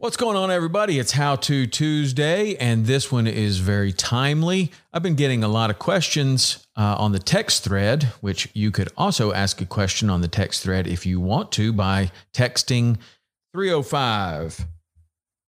What's going on, everybody? It's How To Tuesday, and this one is very timely. I've been getting a lot of questions uh, on the text thread, which you could also ask a question on the text thread if you want to by texting 305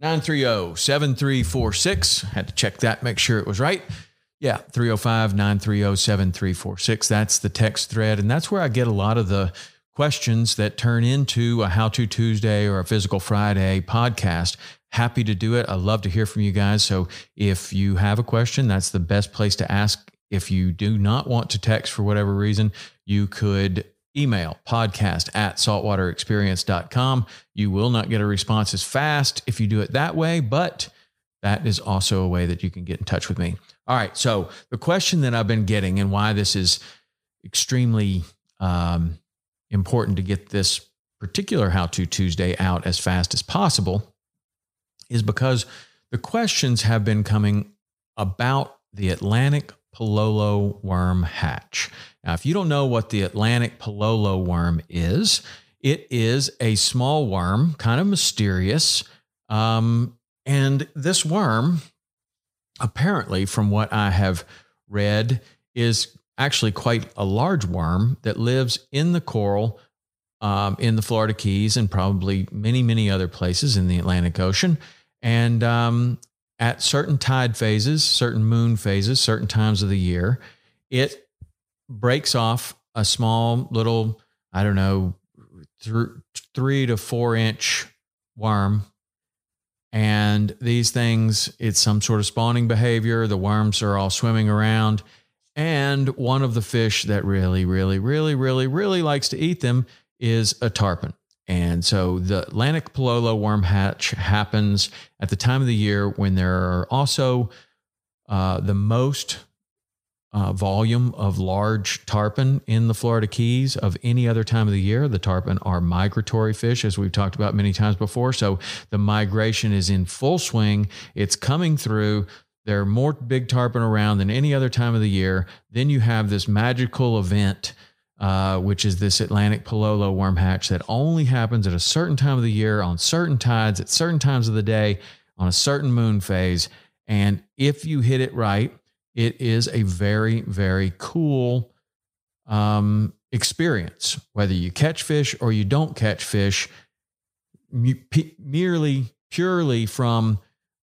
930 7346. Had to check that, make sure it was right. Yeah, 305 930 7346. That's the text thread, and that's where I get a lot of the questions that turn into a How To Tuesday or a Physical Friday podcast. Happy to do it. I love to hear from you guys. So if you have a question, that's the best place to ask. If you do not want to text for whatever reason, you could email podcast at saltwaterexperience.com. You will not get a response as fast if you do it that way, but that is also a way that you can get in touch with me. All right. So the question that I've been getting and why this is extremely um, important to get this particular How To Tuesday out as fast as possible is because the questions have been coming about the Atlantic Palolo worm hatch. Now, if you don't know what the Atlantic Palolo worm is, it is a small worm, kind of mysterious. Um, and this worm, apparently, from what I have read, is actually quite a large worm that lives in the coral um, in the Florida Keys and probably many, many other places in the Atlantic Ocean. And um, at certain tide phases, certain moon phases, certain times of the year, it breaks off a small little, I don't know, th- three to four inch worm. And these things, it's some sort of spawning behavior. The worms are all swimming around and one of the fish that really, really, really, really, really likes to eat them is a tarpon. And so the Atlantic Palolo worm hatch happens at the time of the year when there are also uh, the most uh, volume of large tarpon in the Florida Keys of any other time of the year. The tarpon are migratory fish, as we've talked about many times before. So the migration is in full swing. It's coming through. There are more big tarpon around than any other time of the year. Then you have this magical event, uh, which is this Atlantic Palolo worm hatch that only happens at a certain time of the year, on certain tides, at certain times of the day, on a certain moon phase. And if you hit it right, it is a very, very cool um, experience. Whether you catch fish or you don't catch fish, merely, purely from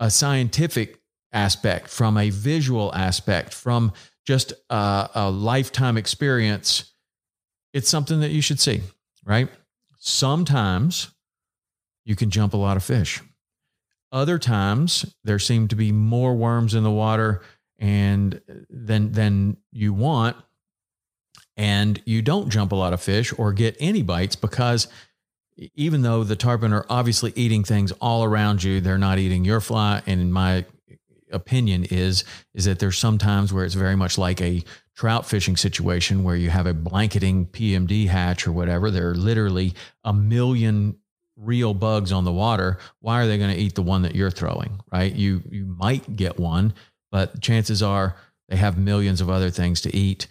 a scientific aspect, from a visual aspect, from just a, a lifetime experience, it's something that you should see, right? Sometimes you can jump a lot of fish. Other times there seem to be more worms in the water and uh, than than you want. and you don't jump a lot of fish or get any bites because even though the tarpon are obviously eating things all around you, they're not eating your fly. And in my opinion is is that there's some times where it's very much like a trout fishing situation where you have a blanketing PMD hatch or whatever. There are literally a million real bugs on the water. Why are they going to eat the one that you're throwing? Right? You you might get one, but chances are they have millions of other things to eat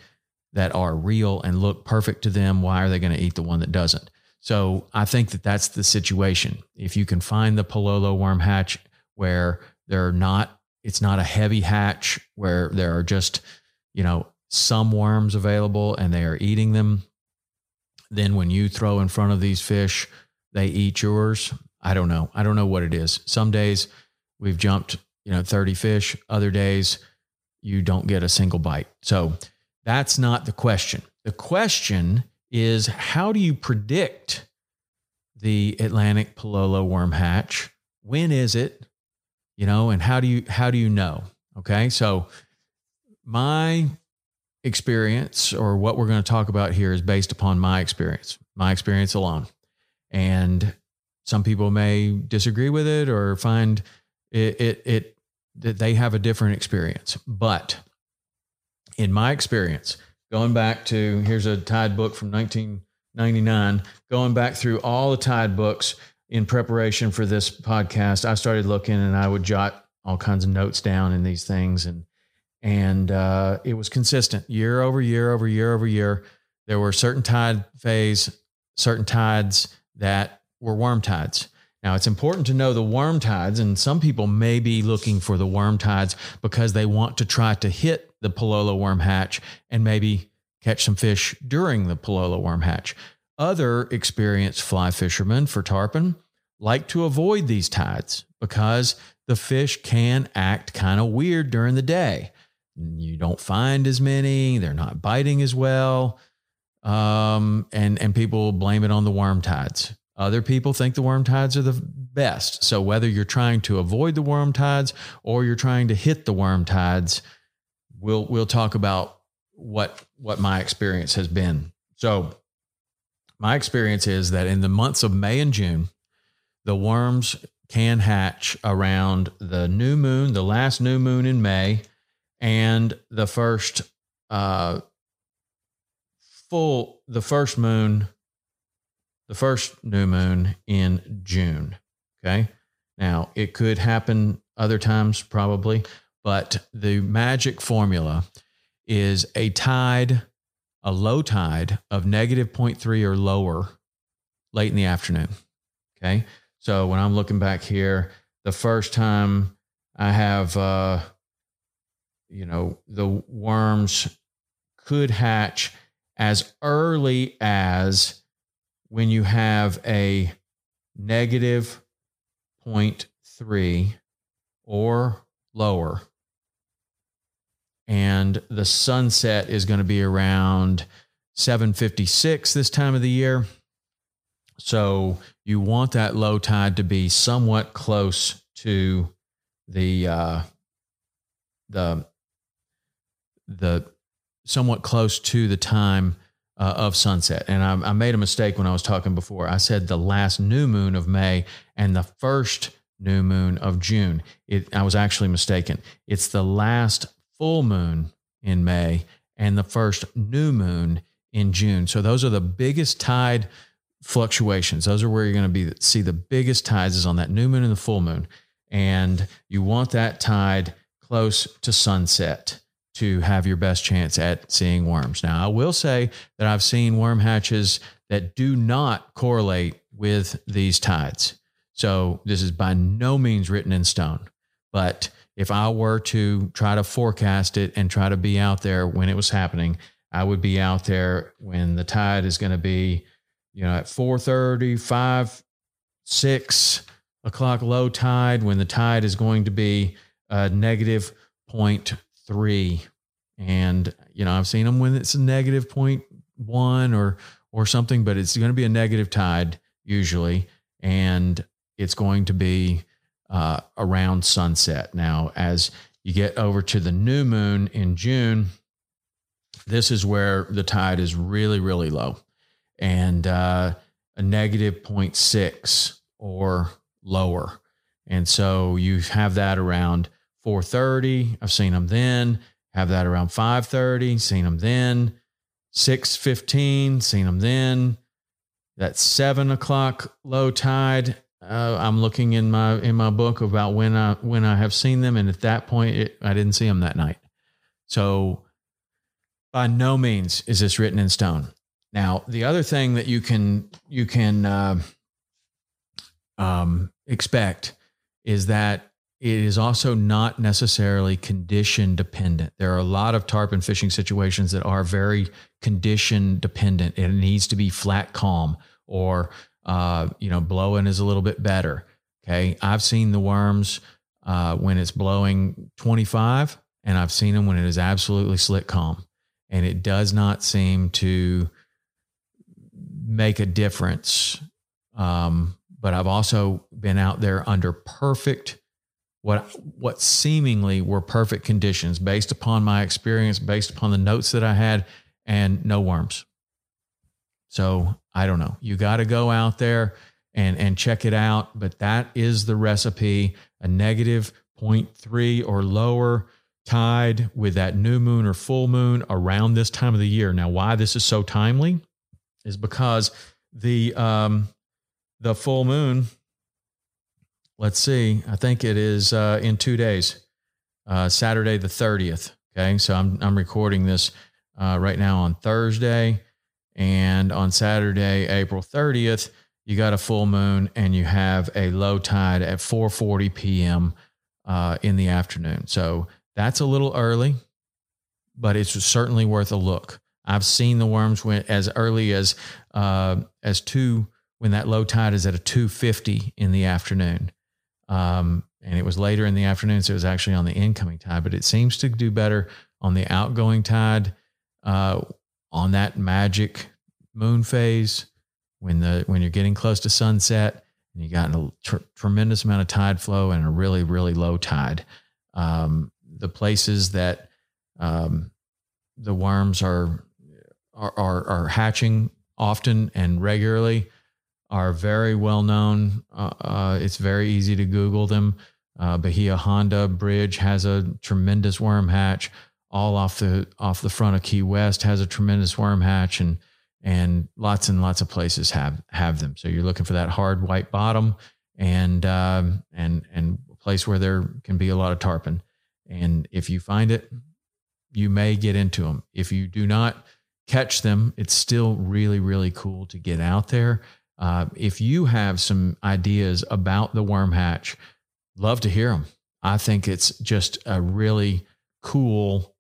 that are real and look perfect to them. Why are they going to eat the one that doesn't? So I think that that's the situation. If you can find the Palolo worm hatch where they're not, it's not a heavy hatch where there are just, you know, some worms available and they are eating them. Then when you throw in front of these fish, they eat yours. I don't know. I don't know what it is. Some days we've jumped, you know, 30 fish. Other days you don't get a single bite. So that's not the question. The question is how do you predict the Atlantic Palolo worm hatch? When is it? You know, and how do you how do you know? Okay? So my experience or what we're going to talk about here is based upon my experience, my experience alone. And some people may disagree with it or find it it, it that they have a different experience. But in my experience, going back to here's a Tide book from 1999, going back through all the Tide books in preparation for this podcast, I started looking and I would jot all kinds of notes down in these things and and uh, it was consistent year over year over year over year. There were certain tide phase, certain tides that were worm tides. Now, it's important to know the worm tides, and some people may be looking for the worm tides because they want to try to hit the Palolo worm hatch and maybe catch some fish during the Palolo worm hatch. Other experienced fly fishermen for tarpon like to avoid these tides because the fish can act kind of weird during the day. You don't find as many, they're not biting as well. Um, and, and people blame it on the worm tides. Other people think the worm tides are the best. So whether you're trying to avoid the worm tides or you're trying to hit the worm tides, we'll we'll talk about what what my experience has been. So my experience is that in the months of May and June, the worms can hatch around the new moon, the last new moon in May, and the first uh, full the first moon the first new moon in June. Okay. Now, it could happen other times, probably, but the magic formula is a tide, a low tide of negative 0.3 or lower late in the afternoon. Okay. So when I'm looking back here, the first time I have, uh, you know, the worms could hatch as early as when you have a negative 0.3 or lower, and the sunset is going to be around 756 this time of the year. So you want that low tide to be somewhat close to the uh, the the somewhat close to the time uh, of sunset. And I, I, made a mistake when I was talking before. I said the last new moon of May and the first new moon of June. It, I was actually mistaken. It's the last full moon in May and the first new moon in June. So those are the biggest tide fluctuations. Those are where you're going to be see the biggest tides is on that new moon and the full moon. And you want that tide close to sunset to have your best chance at seeing worms. Now, I will say that I've seen worm hatches that do not correlate with these tides. So this is by no means written in stone. But if I were to try to forecast it and try to be out there when it was happening, I would be out there when the tide is going to be, you know, at 430, 5, 6 o'clock low tide, when the tide is going to be uh, negative point three. And, you know, I've seen them when it's a negative point one or, or something, but it's going to be a negative tide usually. And it's going to be uh, around sunset. Now, as you get over to the new moon in June, this is where the tide is really, really low and uh, a negative 0.6 or lower. And so you have that around 4:30. I've seen them then. Have that around 5:30. Seen them then. 6:15. Seen them then. That seven o'clock low tide. Uh, I'm looking in my in my book about when I when I have seen them, and at that point, it, I didn't see them that night. So, by no means is this written in stone. Now, the other thing that you can you can uh, um, expect is that it is also not necessarily condition dependent. There are a lot of tarpon fishing situations that are very condition dependent. It needs to be flat calm or uh, you know blowing is a little bit better. Okay, I've seen the worms uh, when it's blowing 25, and I've seen them when it is absolutely slick calm, and it does not seem to make a difference. Um, but I've also been out there under perfect what what seemingly were perfect conditions based upon my experience, based upon the notes that I had, and no worms. So I don't know. You got to go out there and and check it out. But that is the recipe: a negative 0.3 or lower tide with that new moon or full moon around this time of the year. Now, why this is so timely is because the um, the full moon. Let's see. I think it is uh, in two days, uh, Saturday the thirtieth. Okay, so I'm I'm recording this uh, right now on Thursday, and on Saturday, April thirtieth, you got a full moon, and you have a low tide at 4:40 p.m. Uh, in the afternoon. So that's a little early, but it's certainly worth a look. I've seen the worms when as early as uh, as two when that low tide is at a 250 in the afternoon. Um, and it was later in the afternoon, so it was actually on the incoming tide. But it seems to do better on the outgoing tide, uh, on that magic moon phase when the when you're getting close to sunset and you got a tr- tremendous amount of tide flow and a really really low tide. Um, the places that um, the worms are are, are, are hatching often and regularly are very well known. Uh, uh, it's very easy to Google them. Uh, Bahia Honda Bridge has a tremendous worm hatch. All off the off the front of Key West has a tremendous worm hatch, and and lots and lots of places have have them. So you're looking for that hard white bottom, and um, and and a place where there can be a lot of tarpon. And if you find it, you may get into them. If you do not, catch them, it's still really, really cool to get out there. Uh, if you have some ideas about the worm hatch, love to hear them. I think it's just a really cool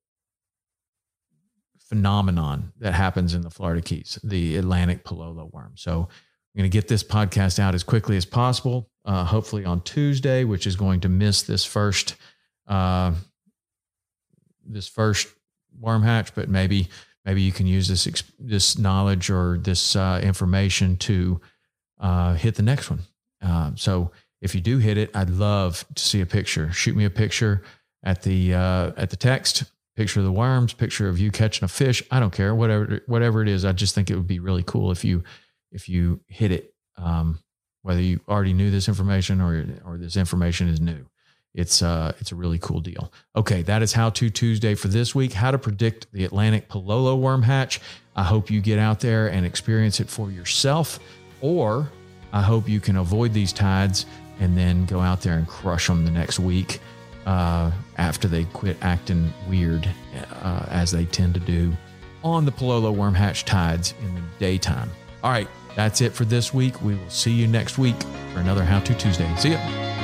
phenomenon that happens in the Florida Keys, the Atlantic Palolo worm. So I'm going to get this podcast out as quickly as possible, uh, hopefully on Tuesday, which is going to miss this first uh, this first worm hatch, but maybe maybe you can use this this knowledge or this uh, information to uh, hit the next one. Uh, so if you do hit it, I'd love to see a picture. Shoot me a picture at the uh, at the text. Picture of the worms, picture of you catching a fish. I don't care, whatever whatever it is. I just think it would be really cool if you if you hit it. Um, whether you already knew this information or or this information is new it's uh it's a really cool deal. Okay, that is how to Tuesday for this week. How to predict the Atlantic Palolo worm hatch. I hope you get out there and experience it for yourself, or I hope you can avoid these tides and then go out there and crush them the next week uh, after they quit acting weird, uh, as they tend to do on the Palolo worm hatch tides in the daytime. All right, that's it for this week. We will see you next week for another How to Tuesday. See ya.